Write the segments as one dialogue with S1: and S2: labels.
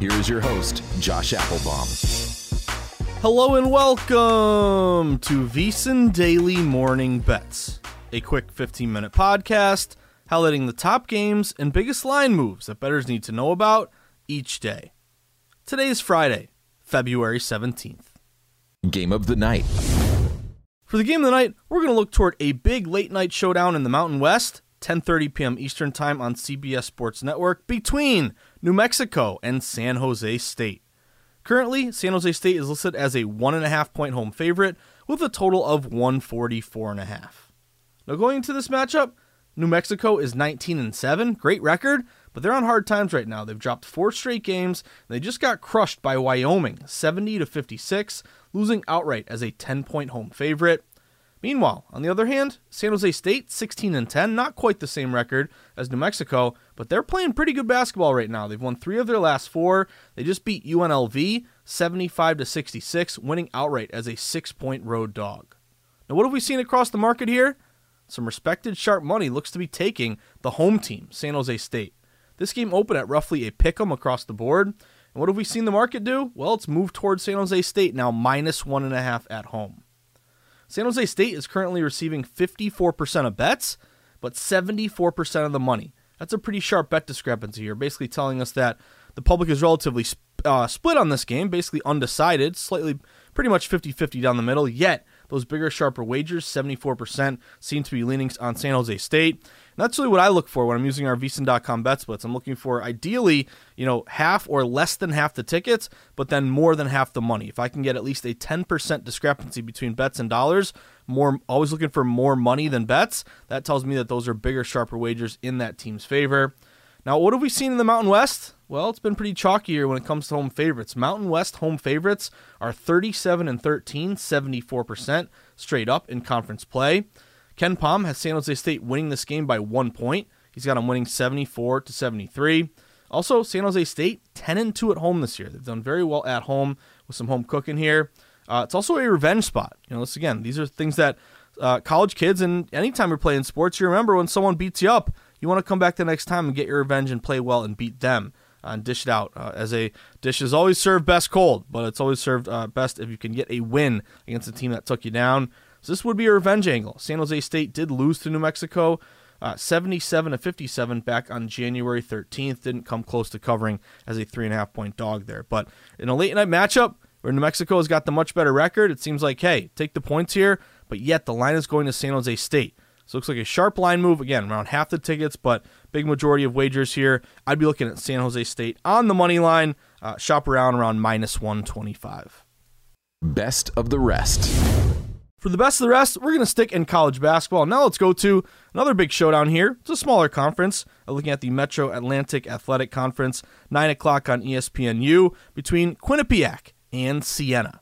S1: Here is your host, Josh Appelbaum.
S2: Hello and welcome to VSiN Daily Morning Bets, a quick 15 minute podcast highlighting the top games and biggest line moves that bettors need to know about each day. Today is Friday, February 17th.
S1: Game of the night.
S2: For the game of the night, we're going to look toward a big late night showdown in the Mountain West 10:30 p.m. Eastern Time on CBS Sports Network between New Mexico and San Jose State. Currently, San Jose State is listed as a one and a half point home favorite with a total of 144 and a half. Now going into this matchup, New Mexico is 19 and 7, great record, but they're on hard times right now. They've dropped four straight games. they just got crushed by Wyoming, 70 to 56, losing outright as a 10 point home favorite. Meanwhile, on the other hand, San Jose State 16 and 10, not quite the same record as New Mexico, but they're playing pretty good basketball right now. They've won 3 of their last 4. They just beat UNLV 75 to 66, winning outright as a 6-point road dog. Now, what have we seen across the market here? Some respected sharp money looks to be taking the home team, San Jose State. This game opened at roughly a pick 'em across the board. And what have we seen the market do? Well, it's moved towards San Jose State now minus one and a half at home. San Jose State is currently receiving 54% of bets, but 74% of the money. That's a pretty sharp bet discrepancy here, basically telling us that the public is relatively uh, split on this game, basically undecided, slightly pretty much 50 50 down the middle, yet those bigger, sharper wagers, 74% seem to be leaning on San Jose State. That's really what I look for when I'm using our VSiN.com bet splits. I'm looking for ideally, you know, half or less than half the tickets, but then more than half the money. If I can get at least a 10% discrepancy between bets and dollars, more always looking for more money than bets, that tells me that those are bigger, sharper wagers in that team's favor. Now, what have we seen in the Mountain West? Well, it's been pretty chalky here when it comes to home favorites. Mountain West home favorites are 37 and 13, 74% straight up in conference play. KenPom has San Jose State winning this game by one point. He's got them winning 74 to 73. Also, San Jose State 10 and 2 at home this year. They've done very well at home with some home cooking here. Uh, it's also a revenge spot. You know, this again, these are things that uh, college kids and anytime you're playing sports, you remember when someone beats you up, you want to come back the next time and get your revenge and play well and beat them uh, and dish it out. Uh, as a dish is always served best cold, but it's always served uh, best if you can get a win against a team that took you down. This would be a revenge angle. San Jose State did lose to New Mexico. Uh, 77 to 57 back on January 13th. Didn't come close to covering as a three and a half point dog there. But in a late night matchup where New Mexico has got the much better record, it seems like, hey, take the points here, but yet the line is going to San Jose State. So looks like a sharp line move. Again, around half the tickets, but big majority of wagers here. I'd be looking at San Jose State on the money line. Uh, shop around around minus 125.
S1: Best of the rest.
S2: For the best of the rest, we're going to stick in college basketball. Now let's go to another big showdown here. It's a smaller conference. Uh, looking at the Metro Atlantic Athletic Conference, 9 o'clock on ESPNU between Quinnipiac and Siena.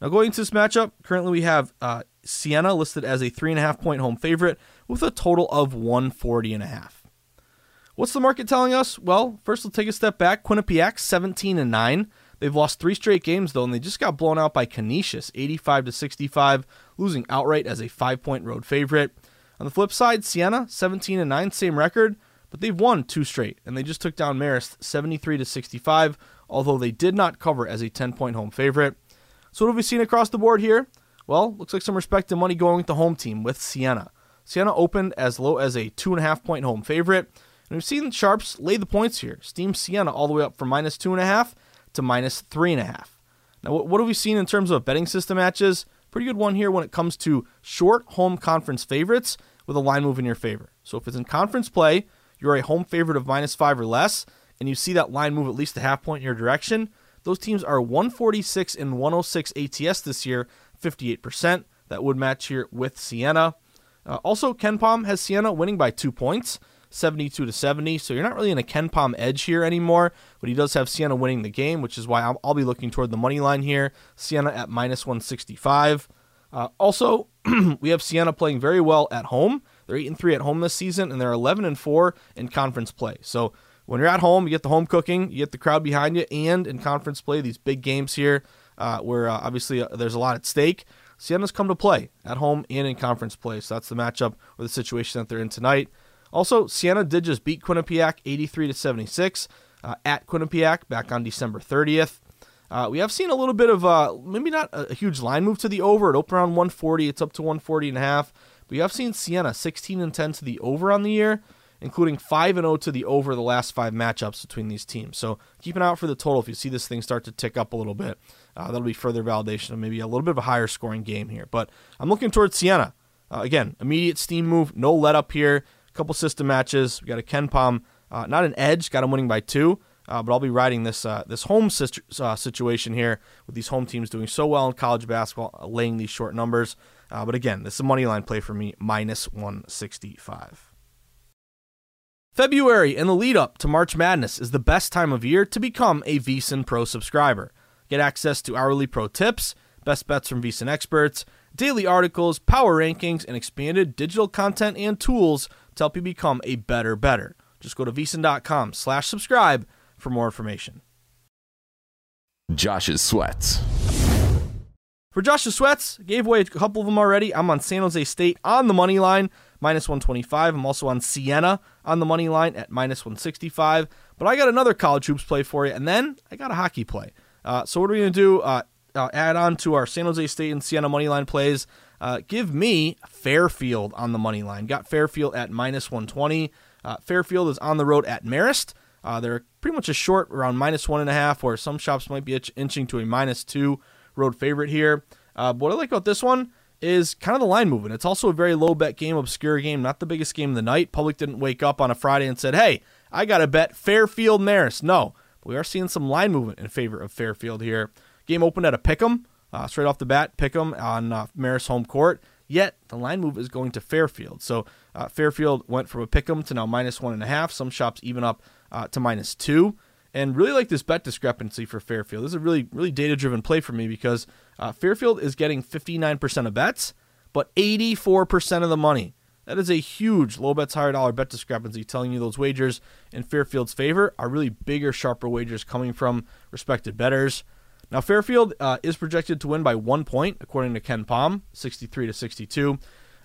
S2: Now, going into this matchup, currently we have uh, Siena listed as a three and a half point home favorite with a total of 140 and a half. What's the market telling us? Well, first we'll take a step back. Quinnipiac 17 and 9. They've lost three straight games though, and they just got blown out by Canisius, 85 to 65, losing outright as a five-point road favorite. On the flip side, Siena 17 and 9, same record, but they've won two straight, and they just took down Marist 73 to 65, although they did not cover as a 10-point home favorite. So what have we seen across the board here? Well, looks like some respect and money going with the home team with Siena. Siena opened as low as a two and a half point home favorite, and we've seen Sharps lay the points here. Steam Siena all the way up from minus two and a half to minus three and a half. Now, what have we seen in terms of betting system matches? Pretty good one here when it comes to short home conference favorites with a line move in your favor. So if it's in conference play, you're a home favorite of minus five or less, and you see that line move at least a half point in your direction, those teams are 146 and 106 ATS this year, 58%. That would match here with Siena. Uh, also, KenPom has Siena winning by two points, 72 to 70. So you're not really in a KenPom edge here anymore, but he does have Siena winning the game, which is why I'll, I'll be looking toward the money line here. Siena at minus 165. Uh, also, we have Siena playing very well at home. They're 8 and 3 at home this season, and they're 11 and 4 in conference play. So when you're at home, you get the home cooking, you get the crowd behind you, and in conference play, these big games here uh, where uh, obviously uh, there's a lot at stake. Siena's come to play at home and in conference play, so that's the matchup or the situation that they're in tonight. Also, Siena did just beat Quinnipiac 83 to 76 uh, at Quinnipiac back on December 30th. Uh, we have seen a little bit of uh, maybe not a, huge line move to the over. It opened around 140. It's up to 140 and a half. But we have seen Siena 16 and 10 to the over on the year, including 5 and 0 to the over the last five matchups between these teams. So keep an eye out for the total if you see this thing start to tick up a little bit. Uh, that'll be further validation of maybe a little bit of a higher scoring game here. But I'm looking towards Siena. Uh, again, immediate steam move, no let up here couple system matches. We got a KenPom, uh, not an edge, got him winning by two. Uh, but I'll be riding this uh, this home situ- uh, situation here with these home teams doing so well in college basketball, uh, laying these short numbers. Uh, but again, this is a money line play for me, minus 165. February and the lead up to March Madness is the best time of year to become a VSiN Pro subscriber. Get access to hourly pro tips, best bets from VSiN experts, daily articles, power rankings, and expanded digital content and tools to help you become a better better. Just go to vsin.com slash subscribe for more information.
S1: Josh's Sweats.
S2: For Josh's Sweats, gave away a couple of them already. I'm on San Jose State on the money line, minus 125. I'm also on Siena on the money line at minus 165. But I got another college hoops play for you, and then I got a hockey play. Uh, so what are we going to do? Uh, uh, add on to our San Jose State and Siena money line plays. Uh, give me Fairfield on the money line. Got Fairfield at minus 120. Uh, Fairfield is on the road at Marist. Uh, they're pretty much a short, around minus one and a half, or some shops might be inching to a minus two road favorite here. Uh, what I like about this one, is kind of the line movement. It's also a very low bet game, obscure game, not the biggest game of the night. Public didn't wake up on a Friday and said, hey, I got to bet Fairfield Marist. No, we are seeing some line movement in favor of Fairfield here. Game opened at a pick 'em, uh, straight off the bat, pick 'em on uh, Marist home court. Yet the line move is going to Fairfield. So uh, Fairfield went from a pick 'em to now minus one and a half. Some shops even up uh, to minus two. And really like this bet discrepancy for Fairfield. This is a really, really data driven play for me because uh, Fairfield is getting 59% of bets, but 84% of the money. That is a huge low bets higher dollar bet discrepancy, telling you those wagers in Fairfield's favor are really bigger, sharper wagers coming from respected bettors. Now Fairfield uh, is projected to win by one point, according to KenPom, 63 to 62.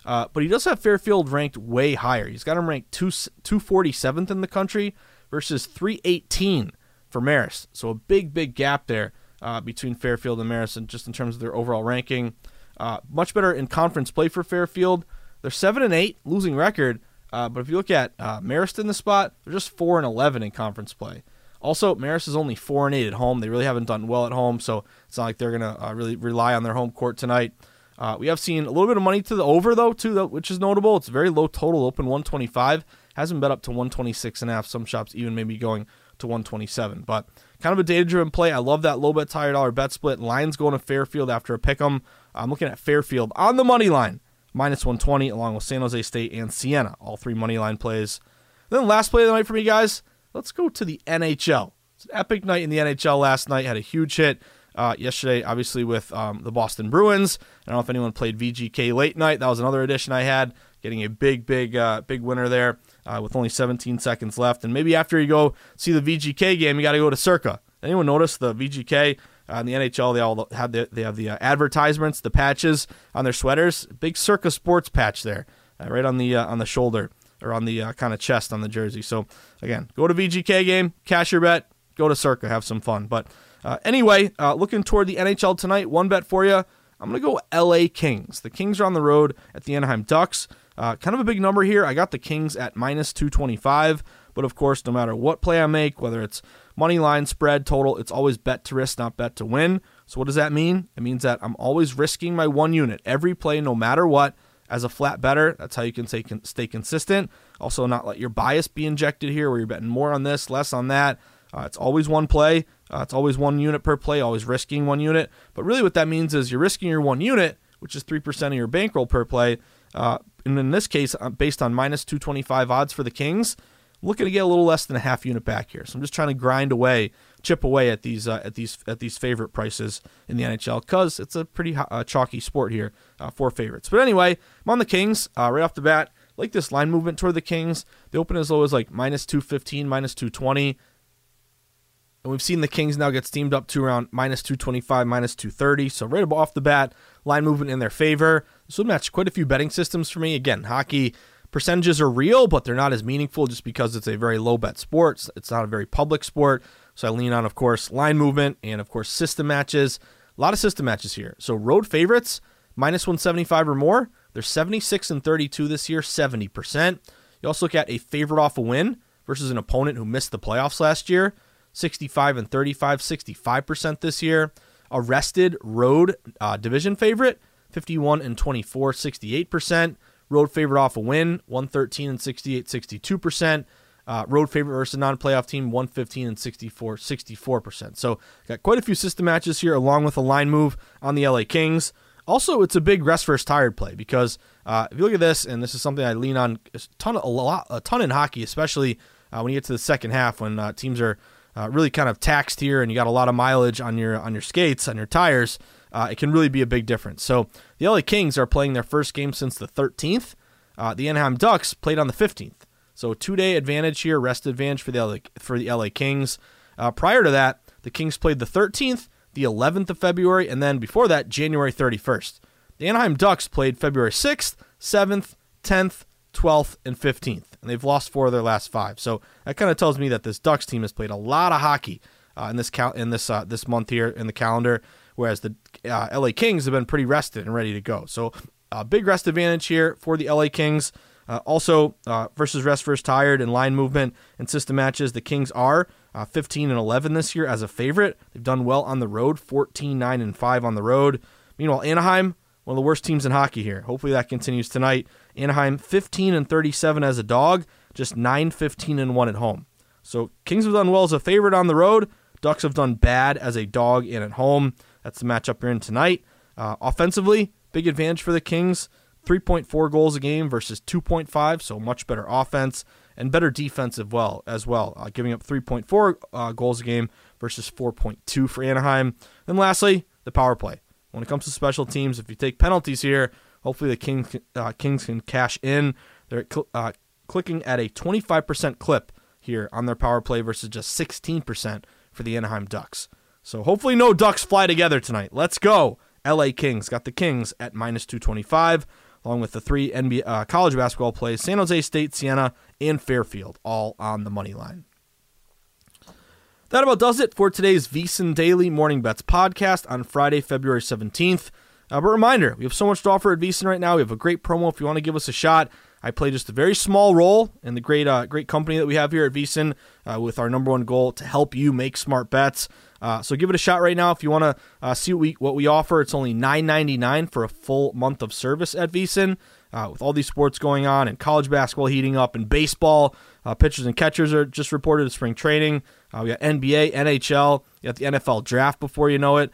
S2: Uh, but he does have Fairfield ranked way higher. He's got him ranked two, 247th in the country versus 318 for Marist. So a big, big gap there uh, between Fairfield and Marist, and just in terms of their overall ranking. Uh, much better in conference play for Fairfield. They're seven and eight, losing record. Uh, but if you look at uh, Marist in the spot, they're just four and eleven in conference play. Also, Marist is only four and eight at home. They really haven't done well at home, so it's not like they're gonna uh, really rely on their home court tonight. Uh, we have seen a little bit of money to the over though too, which is notable. It's very low total, open 125, hasn't bet up to 126 and a half. Some shops even maybe going to 127. But kind of a data driven play. I love that low bet higher dollar bet split. Lines going to Fairfield after a pick 'em. I'm looking at Fairfield on the money line, minus 120, along with San Jose State and Siena, all three money line plays. Then last play of the night for me, guys. Let's go to the NHL. It's an epic night in the NHL last night. Had a huge hit. Uh, yesterday, obviously, with um, the Boston Bruins. I don't know if anyone played VGK late night. That was another edition I had, getting a big, big, uh, big winner there uh, with only 17 seconds left. And maybe after you go see the VGK game, you got to go to Circa. Anyone notice the VGK uh, in the NHL? They all have the, they have the uh, advertisements, the patches on their sweaters. Big Circa Sports patch there, uh, right on the uh, on the shoulder or on the uh, kind of chest on the jersey. So again, go to VGK game, cash your bet, go to Circa, have some fun. But uh, anyway, uh, looking toward the NHL tonight, one bet for you. I'm to go LA Kings. The Kings are on the road at the Anaheim Ducks. Uh, kind of a big number here. I got the Kings at minus 225, but of course, no matter what play I make, whether it's money line, spread, total, it's always bet to risk, not bet to win. So what does that mean? It means that I'm always risking my one unit every play, no matter what, as a flat better. That's how you can stay, stay consistent. Also, not let your bias be injected here, where you're betting more on this, less on that. Uh, it's always one play. Uh, it's always one unit per play, always risking one unit. But really, what that means is you're risking your one unit, which is 3% of your bankroll per play. Uh, and in this case, uh, based on minus 225 odds for the Kings, Looking to get a little less than a half unit back here. So I'm just trying to grind away, chip away at these uh, at these at these favorite prices in the NHL because it's a pretty uh, chalky sport here uh, for favorites. But anyway, I'm on the Kings right off the bat. Like this line movement toward the Kings. They open as low as like minus 215, minus 220. And we've seen the Kings now get steamed up to around minus 225, minus 230. So right off the bat, line movement in their favor. This would match quite a few betting systems for me. Again, hockey percentages are real, but they're not as meaningful just because it's a very low bet sport. It's not a very public sport. So I lean on, of course, line movement and, of course, system matches. A lot of system matches here. So road favorites, minus 175 or more. They're 76 and 32 this year, 70%. You also look at a favorite off a win versus an opponent who missed the playoffs last year. 65 and 35, 65% this year. Arrested road uh, division favorite, 51 and 24, 68%. Road favorite off a win, 113 and 68, 62%. Uh, road favorite versus non-playoff team, 115 and 64, 64%. So got quite a few system matches here, along with a line move on the LA Kings. Also, it's a big rest versus tired play because uh, if you look at this, and this is something I lean on a ton, a lot, a ton in hockey, especially uh, when you get to the second half when uh, teams are uh, really kind of taxed here, and you got a lot of mileage on your on your skates, on your tires, uh, it can really be a big difference. So the LA Kings are playing their first game since the 13th. Uh, the Anaheim Ducks played on the 15th. So two day advantage here, rest advantage for the LA, for the LA Kings. Uh, prior to that, the Kings played the 13th, the 11th of February, and then before that, January 31st. The Anaheim Ducks played February 6th, 7th, 10th, 12th, and 15th, and they've lost four of their last five. So that kind of tells me that this Ducks team has played a lot of hockey uh, in this cal- in this uh, this month here in the calendar, whereas the uh, LA Kings have been pretty rested and ready to go. So a big rest advantage here for the LA Kings. Uh, also, uh, versus rest versus tired and line movement and system matches, the Kings are uh, 15 and 11 this year as a favorite. They've done well on the road, 14 9 and 5 on the road. Meanwhile, Anaheim one of the worst teams in hockey here. Hopefully that continues tonight. Anaheim 15 and 37 as a dog, just 9 15 and 1 at home. So Kings have done well as a favorite on the road. Ducks have done bad as a dog and at home. That's the matchup you're in tonight. Uh, offensively, big advantage for the Kings. 3.4 goals a game versus 2.5, so much better offense and better defensive well as well, uh, giving up 3.4 uh, goals a game versus 4.2 for Anaheim. And lastly, the power play. When it comes to special teams, if you take penalties here, hopefully the Kings uh, Kings can cash in. They're cl- uh, clicking at a 25% clip here on their power play versus just 16% for the Anaheim Ducks. So hopefully no Ducks fly together tonight. Let's go. LA Kings got the Kings at minus 225 along with the three NBA uh, college basketball plays San Jose State, Siena, and Fairfield, all on the money line. That about does it for today's VSiN Daily Morning Bets podcast on Friday, February 17th. Uh, but reminder, we have so much to offer at VSiN right now. We have a great promo if you want to give us a shot. I play just a very small role in the great uh, great company that we have here at VSiN uh, with our number one goal to help you make smart bets. Uh, so give it a shot right now if you want to uh, see what we, what we offer. It's only $9.99 for a full month of service at VSiN. Uh, with all these sports going on and college basketball heating up and baseball, uh, pitchers and catchers are just reported to spring training. We got NBA, NHL, you got the NFL draft before you know it.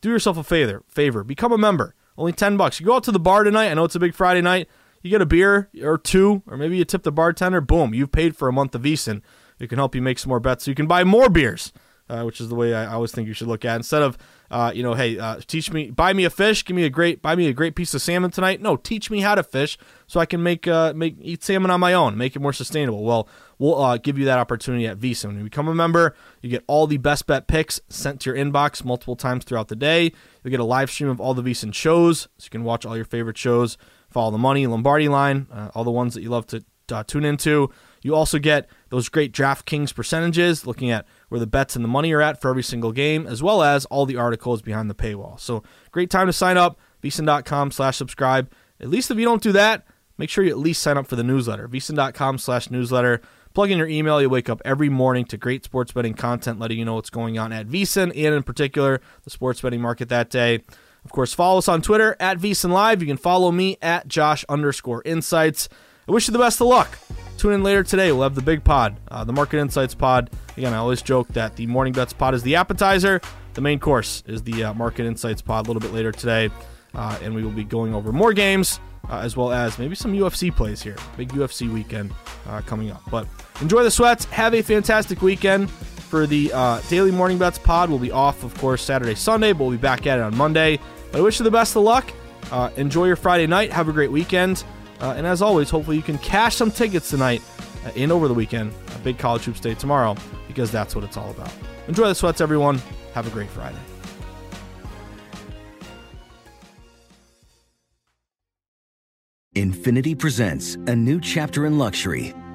S2: Do yourself a favor, favor, become a member. Only 10 bucks. You go out to the bar tonight. I know it's a big Friday night. You get a beer or two, or maybe you tip the bartender. Boom, you've paid for a month of VSiN. It can help you make some more bets so you can buy more beers uh, which is the way I always think you should look at. Instead of, uh, you know, hey, uh, teach me, buy me a fish, give me a great, buy me a great piece of salmon tonight. No, teach me how to fish so I can make, uh, make eat salmon on my own, make it more sustainable. Well, we'll uh, give you that opportunity at VSiN. When you become a member, you get all the best bet picks sent to your inbox multiple times throughout the day. You get a live stream of all the VSiN shows, so you can watch all your favorite shows. Follow the Money Lombardi line, uh, all the ones that you love to tune into. You also get those great DraftKings percentages, looking at where the bets and the money are at for every single game, as well as all the articles behind the paywall. So great time to sign up, vsin.com slash subscribe. At least if you don't do that, make sure you at least sign up for the newsletter, vsin.com slash newsletter. Plug in your email, you wake up every morning to great sports betting content, letting you know what's going on at VSiN and in particular the sports betting market that day. Of course, follow us on Twitter at VSiN Live. You can follow me at Josh underscore insights. I wish you the best of luck. Tune in later today. We'll have the big pod, uh, the Market Insights pod. Again, I always joke that the Morning Bets pod is the appetizer. The main course is the uh, Market Insights pod a little bit later today. Uh, and we will be going over more games uh, as well as maybe some UFC plays here. Big UFC weekend uh, coming up. But enjoy the sweats. Have a fantastic weekend. For the uh, Daily Morning Bets pod, we'll be off, of course, Saturday, Sunday, but we'll be back at it on Monday. But I wish you the best of luck. enjoy your Friday night. Have a great weekend. Uh, and as always, hopefully you can cash some tickets tonight uh, and over the weekend. A big college hoops day tomorrow because that's what it's all about. Enjoy the sweats, everyone. Have a great Friday.
S3: Infiniti presents a new chapter in luxury,